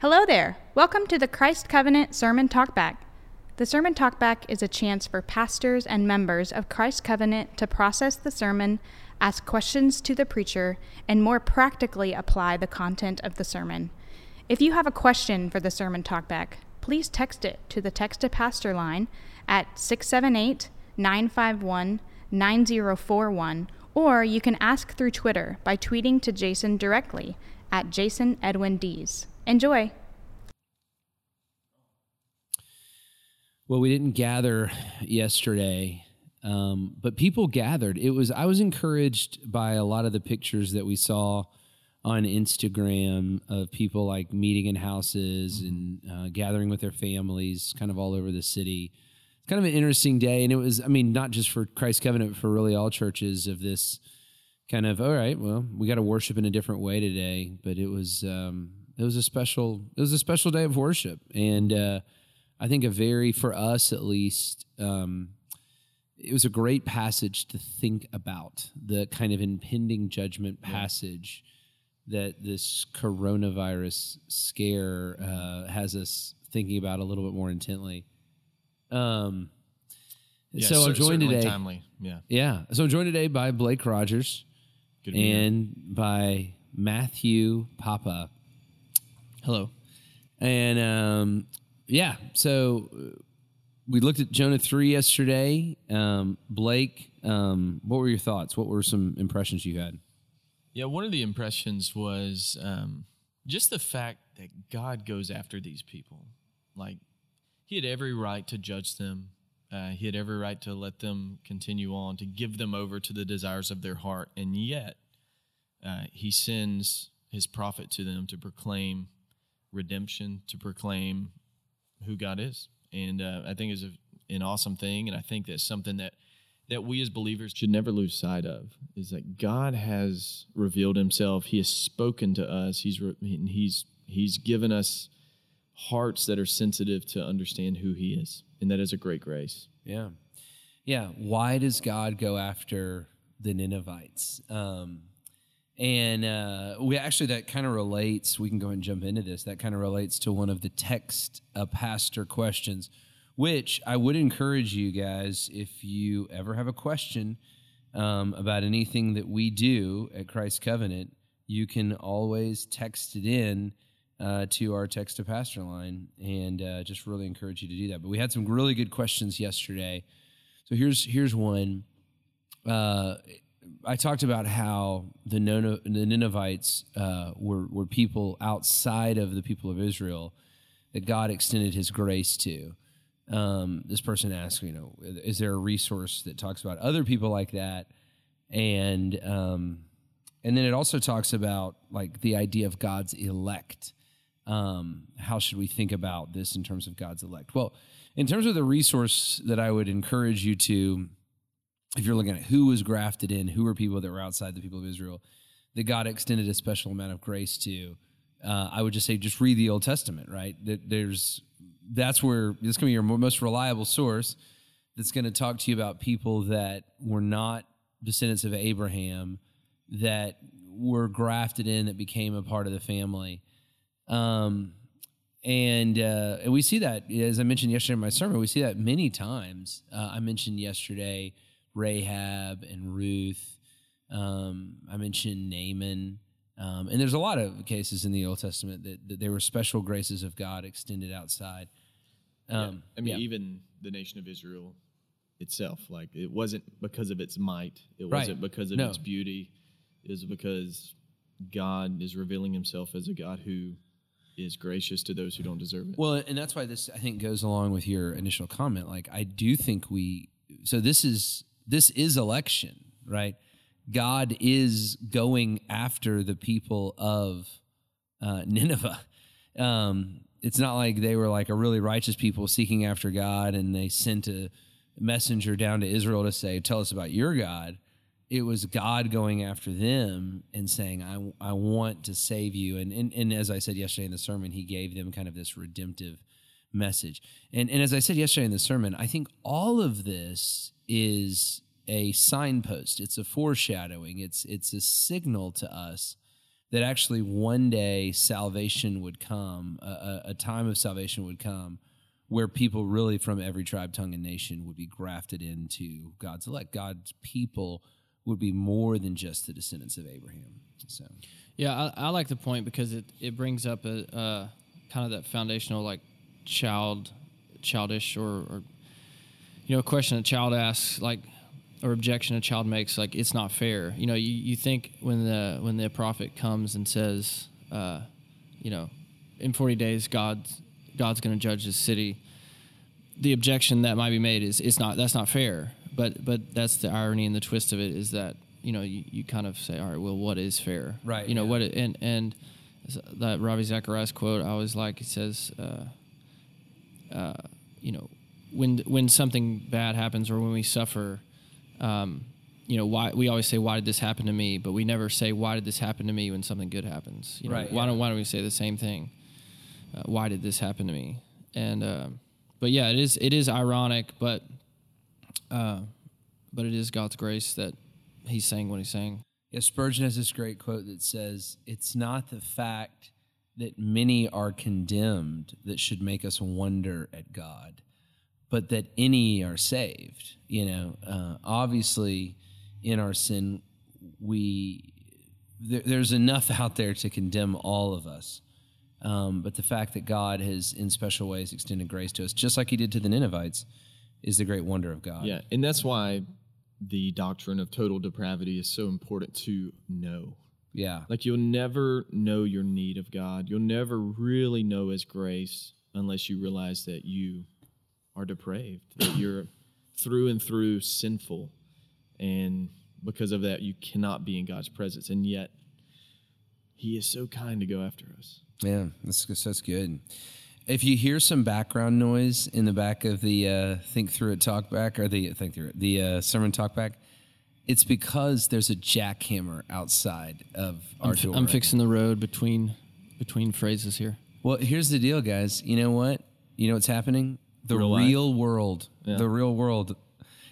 Hello there. Welcome to the Christ Covenant Sermon Talkback. The Sermon Talkback is a chance for pastors and members of Christ Covenant to process the sermon, ask questions to the preacher, and more practically apply the content of the sermon. If you have a question for the Sermon Talkback, please text it to the Text to Pastor line at 678 951 9041, or you can ask through Twitter by tweeting to Jason directly at Jason Edwin Dees. Enjoy. Well, we didn't gather yesterday, um, but people gathered. It was I was encouraged by a lot of the pictures that we saw on Instagram of people like meeting in houses and uh, gathering with their families, kind of all over the city. It's kind of an interesting day, and it was. I mean, not just for Christ Covenant, but for really all churches of this kind of. All right, well, we got to worship in a different way today, but it was. Um, it was a special. It was a special day of worship, and. Uh, I think a very, for us at least, um, it was a great passage to think about the kind of impending judgment passage that this coronavirus scare uh, has us thinking about a little bit more intently. Um, Yeah, so I'm joined today. Timely, yeah. Yeah, so I'm joined today by Blake Rogers Good to be and by Matthew Papa. Hello. And um, yeah, so uh, we looked at Jonah 3 yesterday. Um, Blake, um, what were your thoughts? What were some impressions you had? Yeah, one of the impressions was um, just the fact that God goes after these people. Like, He had every right to judge them. Uh, he had every right to let them continue on, to give them over to the desires of their heart. And yet, uh, He sends His prophet to them to proclaim redemption, to proclaim who God is. And uh, I think is a, an awesome thing. And I think that's something that that we as believers should never lose sight of is that God has revealed Himself. He has spoken to us. He's re- He's He's given us hearts that are sensitive to understand who He is, and that is a great grace. Yeah. Yeah. Why does God go after the Ninevites? Um, and uh, we actually, that kind of relates, we can go and jump into this. That kind of relates to one of the text uh, pastor questions, which I would encourage you guys, if you ever have a question um, about anything that we do at Christ Covenant, you can always text it in uh, to our text to pastor line and uh, just really encourage you to do that. But we had some really good questions yesterday. So here's here's one. Uh, I talked about how the, Ninevites uh, were were people outside of the people of Israel that God extended His grace to. Um, this person asked, you know, is there a resource that talks about other people like that? And um, and then it also talks about like the idea of God's elect. Um, how should we think about this in terms of God's elect? Well, in terms of the resource that I would encourage you to, if you're looking at who was grafted in, who were people that were outside the people of Israel, that God extended a special amount of grace to, uh, I would just say just read the Old Testament, right? That there's that's where this can be your most reliable source that's going to talk to you about people that were not descendants of Abraham that were grafted in that became a part of the family. Um, and uh, and we see that as I mentioned yesterday in my sermon, we see that many times. Uh, I mentioned yesterday Rahab and Ruth. Um, I mentioned Naaman, um, and there's a lot of cases in the Old Testament that, that there were special graces of God extended outside. Um, I mean, yeah. even the nation of Israel itself, like it wasn't because of its might, it Right. wasn't because of No. its beauty, it was because God is revealing Himself as a God who is gracious to those who don't deserve it. Well, and that's why this I think goes along with your initial comment. Like I do think we so this is this is election, right? God is going after the people of uh, Nineveh. Um, it's not like they were like a really righteous people seeking after God and they sent a messenger down to Israel to say, "Tell us about your God." It was God going after them and saying, "I I want to save you." And and, and as I said yesterday in the sermon, He gave them kind of this redemptive message. And and as I said yesterday in the sermon, I think all of this is a signpost. It's a foreshadowing. It's it's a signal to us that actually one day salvation would come, a, a, time of salvation would come where people really from every tribe, tongue, and nation would be grafted into God's elect. God's people would be more than just the descendants of Abraham. So, Yeah, I, I like the point because it, it brings up a, uh kind of that foundational like child, childish or, or you know, a question a child asks like or objection a child makes like it's not fair. You know, you, you think when the when the prophet comes and says, uh, you know, in forty days God's God's going to judge this city. The objection that might be made is it's not that's not fair. But but that's the irony and the twist of it is that you know you, you kind of say all right well what is fair Right, you know yeah. what and and that Ravi Zacharias quote I always like it says uh, uh, you know when when something bad happens or when we suffer um, you know why we always say why did this happen to me? But we never say why did this happen to me when something good happens? You know Right, why yeah. don't why don't we say the same thing? Uh, why did this happen to me? And um, but yeah it is it is ironic but uh, but it is God's grace that he's saying what he's saying. Yeah, Spurgeon has this great quote that says, It's not the fact that many are condemned that should make us wonder at God, but that any are saved. You know, uh, obviously, in our sin, we there, there's enough out there to condemn all of us. Um, but the fact that God has, in special ways, extended grace to us, just like He did to the Ninevites, is the great wonder of God. Yeah, and that's why the doctrine of total depravity is so important to know. yeah, Like you'll never know your need of God. You'll never really know His grace unless you realize that you are depraved, that you're through and through sinful, and because of that, you cannot be in God's presence. And yet, He is so kind to go after us. Yeah, that's that's good. If you hear some background noise in the back of the uh, Think Through It talk back or the Think Through It the uh, sermon talk back, it's because there's a jackhammer outside of our I'm, fi- door. I'm right fixing the road between between phrases here Well, here's the deal, guys. You know what? You know what's happening? The Real real world. The real world.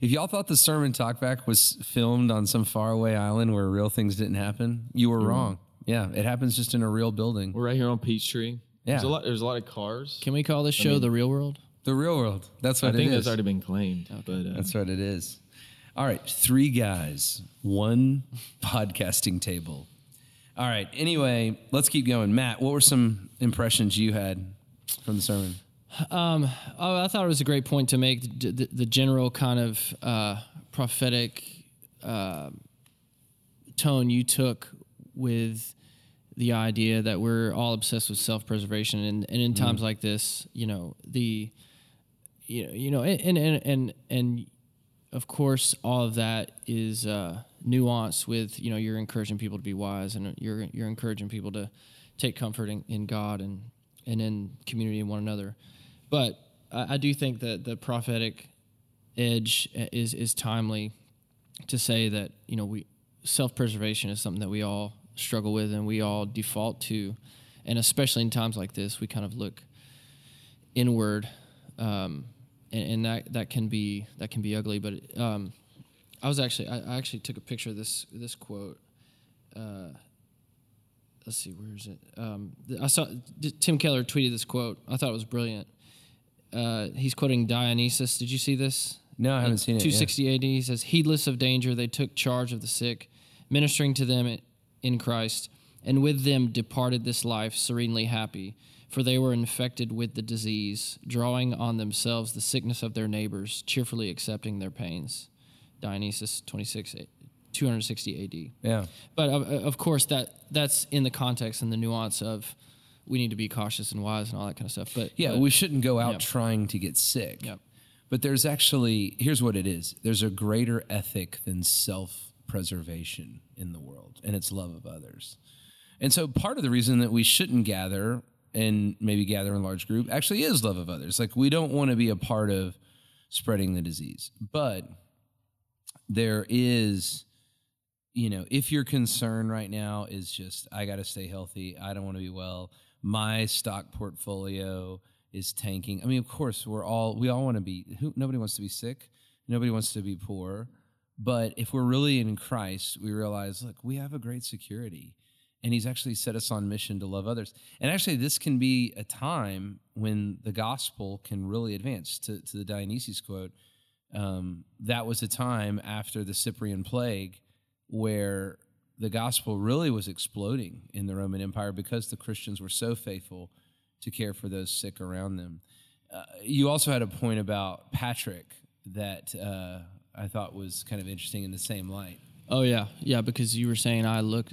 If y'all thought the sermon talkback was filmed on some faraway island where real things didn't happen, you were wrong. Yeah, it happens just in a real building. We're right here on Peachtree. There's a Yeah. lot. There's a lot of cars. can we call this show the real world The real world. That's I what think it is. that's already been claimed. But uh, That's what it is. All right, three guys, one podcasting table. All right. Anyway, let's keep going. Matt, what were some impressions you had from the sermon? Um, oh, I thought it was a great point to make the, the, the general kind of uh, prophetic uh, tone you took with the idea that we're all obsessed with self-preservation, and, and in times like this, you know the you know, you know, and and and and of course, all of that is uh, nuanced with you know you're encouraging people to be wise, and you're you're encouraging people to take comfort in, in God and and in community and one another. But I, I do think that the prophetic edge is is timely to say that you know we self preservation is something that we all struggle with and we all default to, and especially in times like this, we kind of look inward, um, and, and that that can be that can be ugly. But um, I was actually I, I actually took a picture of this this quote. Uh, let's see, where is it? Um, I saw Tim Keller tweeted this quote. I thought it was brilliant. Uh, he's quoting Dionysius. Did you see this? No, I haven't seen it. yeah. 260 AD he says, heedless of danger, they took charge of the sick, ministering to them in Christ, and with them departed this life serenely happy, for they were infected with the disease, drawing on themselves the sickness of their neighbors, cheerfully accepting their pains. Dionysius 26, 260 AD. Yeah. But of, of course, that that's in the context and the nuance of we need to be cautious and wise and all that kind of stuff. But Yeah, but- we shouldn't go out Yep. trying to get sick. Yep. But there's actually, here's what it is there's a greater ethic than self preservation in the world, and it's love of others. And so part of the reason that we shouldn't gather and maybe gather in large group actually is love of others. Like we don't want to be a part of spreading the disease. But there is, you know, if your concern right now is just, I got to stay healthy, I don't want to be well, my stock portfolio is tanking. I mean, of course, we're all, we all want to be, who, nobody wants to be sick, nobody wants to be poor. But if we're really in Christ, we realize, look, we have a great security. and he's actually set us on mission to love others. And actually, this can be a time when the gospel can really advance. To, to the Dionysius quote, um, that was a time after the Cyprian plague where the gospel really was exploding in the Roman Empire because the Christians were so faithful to care for those sick around them. Uh, you also had a point about Patrick that uh, I thought was kind of interesting in the same light. Oh yeah, yeah. Because you were saying I look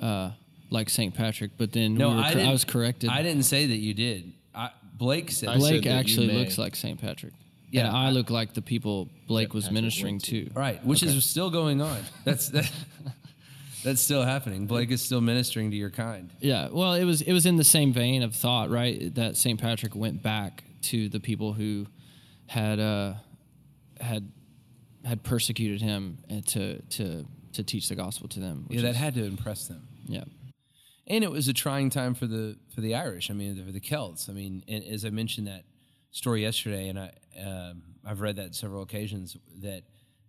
uh, like Saint Patrick, but then No, we were I cor- didn't- was corrected. I didn't say that you did. I, Blake said. I said Blake that actually looks like Saint Patrick. Yeah, and I I- look like the people Blake was Patrick ministering to. to. Right, which is still going on. That's that, that's still happening. Blake is still ministering to your kind. Yeah, well, it was it was in the same vein of thought, right? That Saint Patrick went back to the people who had uh, had had persecuted him and to to to teach the gospel to them. Yeah, that is- had to impress them. yeah. And it was a trying time for the for the Irish. I mean, for the Celts. I mean, and as I mentioned that story yesterday, and I um, I've read that several occasions that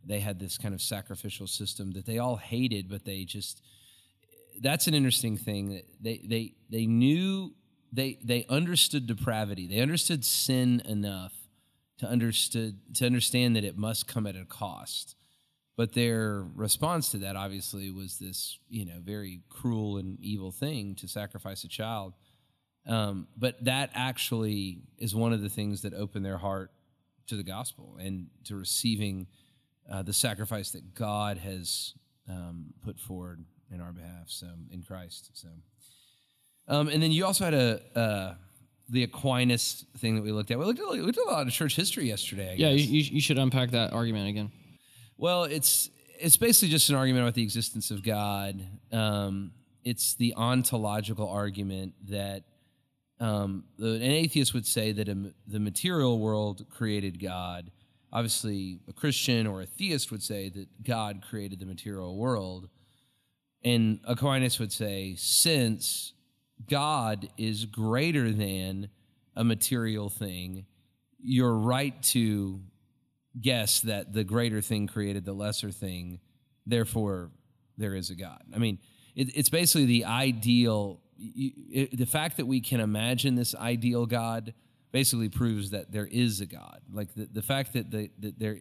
they had this kind of sacrificial system that they all hated, but they just that's an interesting thing. They they they knew they they understood depravity. They understood sin enough to understood to understand that it must come at a cost. But their response to that obviously was this, you know, very cruel and evil thing to sacrifice a child. Um, but that actually is one of the things that opened their heart to the gospel and to receiving uh, the sacrifice that God has um, put forward in our behalf. So in Christ. So, um, and then you also had a uh, the Aquinas thing that we looked at. We looked at, we looked at a lot of church history yesterday. I Yeah, you you should unpack that argument again. Well, it's it's basically just an argument about the existence of God. Um, it's the ontological argument that um, an atheist would say that a, the material world created God. Obviously, a Christian or a theist would say that God created the material world. And Aquinas would say, since God is greater than a material thing, you're right to guess that the greater thing created the lesser thing, therefore there is a God. I mean, it, it's basically the ideal. You, it, the fact that we can imagine this ideal God basically proves that there is a God. Like the, the fact that, the, that there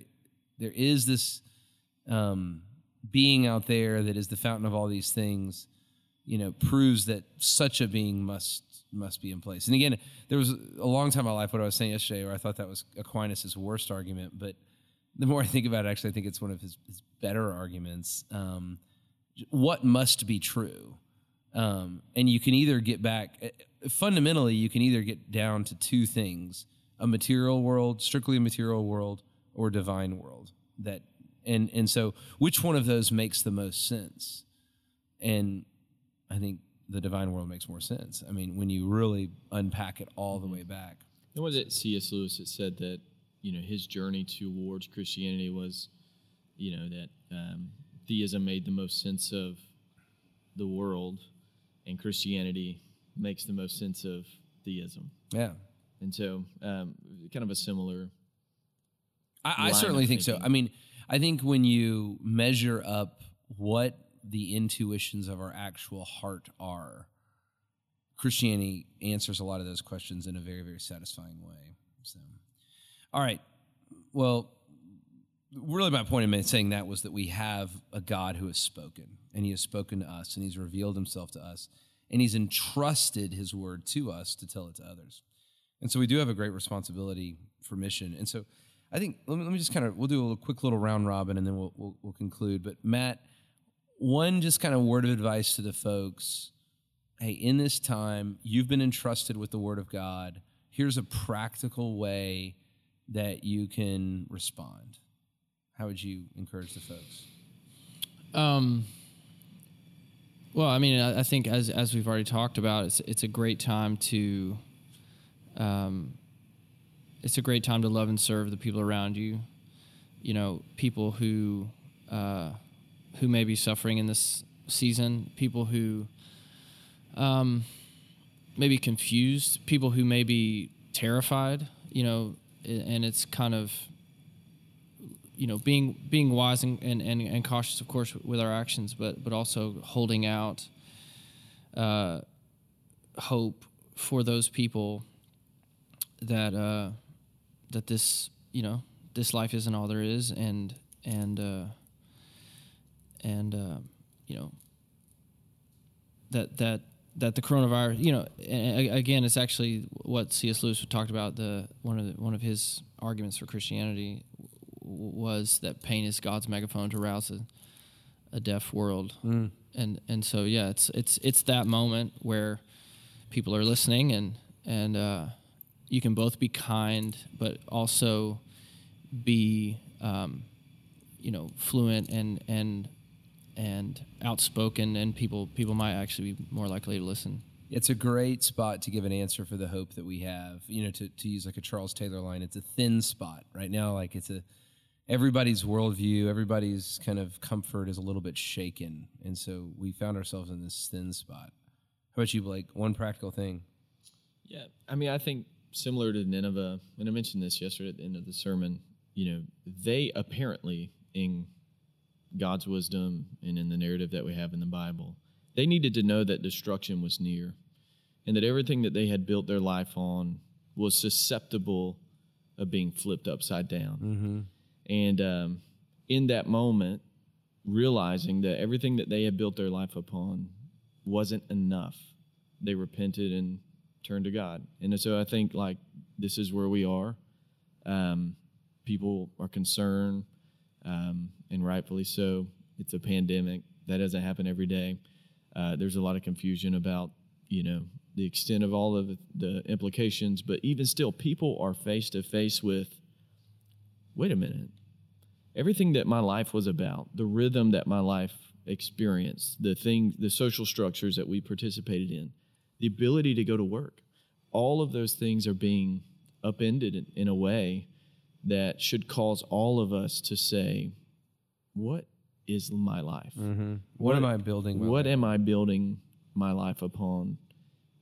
there is this um, being out there that is the fountain of all these things, you know, proves that such a being must must be in place. And again, there was a long time in my life what I was saying yesterday where I thought that was Aquinas' worst argument, but the more I think about it, actually, I think it's one of his, his better arguments. Um, what must be true? Um, and you can either get back, eh, fundamentally, you can either get down to two things a material world, strictly a material world, or a divine world. That and and so which one of those makes the most sense? And I think the divine world makes more sense. I mean, when you really unpack it all the way back. And was it C.S. Lewis that said that you know his journey towards Christianity was, you know, that um, theism made the most sense of the world, and Christianity makes the most sense of theism. Yeah. And so, um, kind of a similar. I, I certainly think so. I mean, I think when you measure up what the intuitions of our actual heart are, Christianity answers a lot of those questions in a very, very satisfying way. So, all right. Well, really, my point in saying that was that we have a God who has spoken, and He has spoken to us, and He's revealed Himself to us, and He's entrusted His word to us to tell it to others. And so we do have a great responsibility for mission. And so I think let me, let me just kind of we'll do a little, quick little round robin and then we'll, we'll we'll conclude. But Matt, one just kind of word of advice to the folks. Hey, in this time, you've been entrusted with the word of God. Here's a practical way that you can respond. How would you encourage the folks? Um, well, I mean, I, I think as as we've already talked about, it's it's a great time to, um, it's a great time to love and serve the people around you. You know, people who, uh, who may be suffering in this season, people who, um, may be confused, people who may be terrified. You know, and it's kind of you know being being wise and, and, and, and cautious of course with our actions but but also holding out uh, hope for those people that uh, that this you know this life isn't all there is, and and uh, and uh, you know that that that the coronavirus, you know, again, it's actually what C.S. Lewis talked about. The one of the, one of his arguments for Christianity was that pain is God's megaphone to rouse a, a deaf world, mm. and and so yeah, it's it's it's that moment where people are listening, and and uh, you can both be kind, but also be um, you know fluent and and and outspoken, and people people might actually be more likely to listen. It's a great spot to give an answer for the hope that we have. You know, to, to use like a Charles Taylor line, it's a thin spot right now. Like it's a everybody's worldview, everybody's kind of comfort is a little bit shaken, and so we found ourselves in this thin spot. How about you, Blake? One practical thing. Yeah, I mean, I think similar to Nineveh, and I mentioned this yesterday at the end of the sermon. You know, they apparently in God's wisdom and in the narrative that we have in the Bible, they needed to know that destruction was near and that everything that they had built their life on was susceptible of being flipped upside down. Mm-hmm. And um, in that moment, realizing that everything that they had built their life upon wasn't enough, they repented and turned to God. And so I think like this is where we are. Um, people are concerned um, and rightfully so. It's a pandemic that doesn't happen every day. Uh, there's a lot of confusion about you know the extent of all of the implications, but even still, people are face to face with. Wait a minute. Everything that my life was about, the rhythm that my life experienced, the thing, the social structures that we participated in, the ability to go to work, all of those things are being upended in, in a way that should cause all of us to say, what is my life? Mm-hmm. What, what, am I building? What life? am I building my life upon?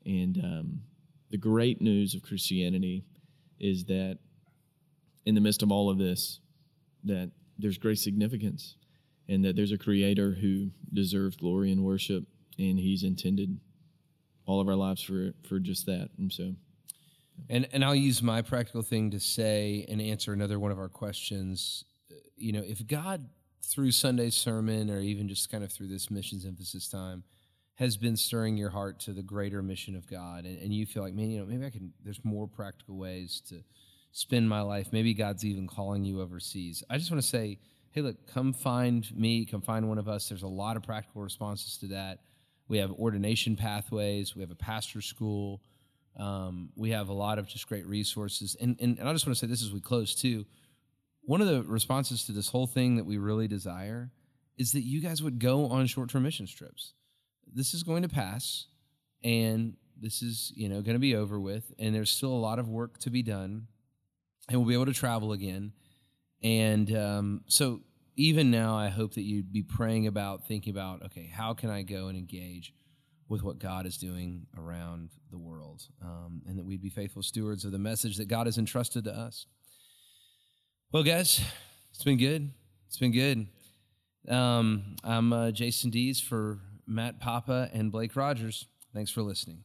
And um, the great news of Christianity is that in the midst of all of this, that there's great significance and that there's a creator who deserves glory and worship and he's intended all of our lives for for just that. And so and and I'll use my practical thing to say and answer another one of our questions. Uh, you know, if God through Sunday's sermon or even just kind of through this missions emphasis time has been stirring your heart to the greater mission of God and, and you feel like, man, you know, maybe I can there's more practical ways to spend my life. Maybe God's even calling you overseas. I just want to say, hey, look, come find me, come find one of us. There's a lot of practical responses to that. We have ordination pathways, we have a pastor school. Um, we have a lot of just great resources. And, and, and I just want to say this as we close too. One of the responses to this whole thing that we really desire is that you guys would go on short term mission trips. This is going to pass and this is, you know, going to be over with. And there's still a lot of work to be done. And we'll be able to travel again. And um, so even now, I hope that you'd be praying about, thinking about, okay, how can I go and engage? with what God is doing around the world, um, and that we'd be faithful stewards of the message that God has entrusted to us. Well, guys, it's been good. It's been good. Um, I'm uh, Jason Dees for Matt Papa and Blake Rogers. Thanks for listening.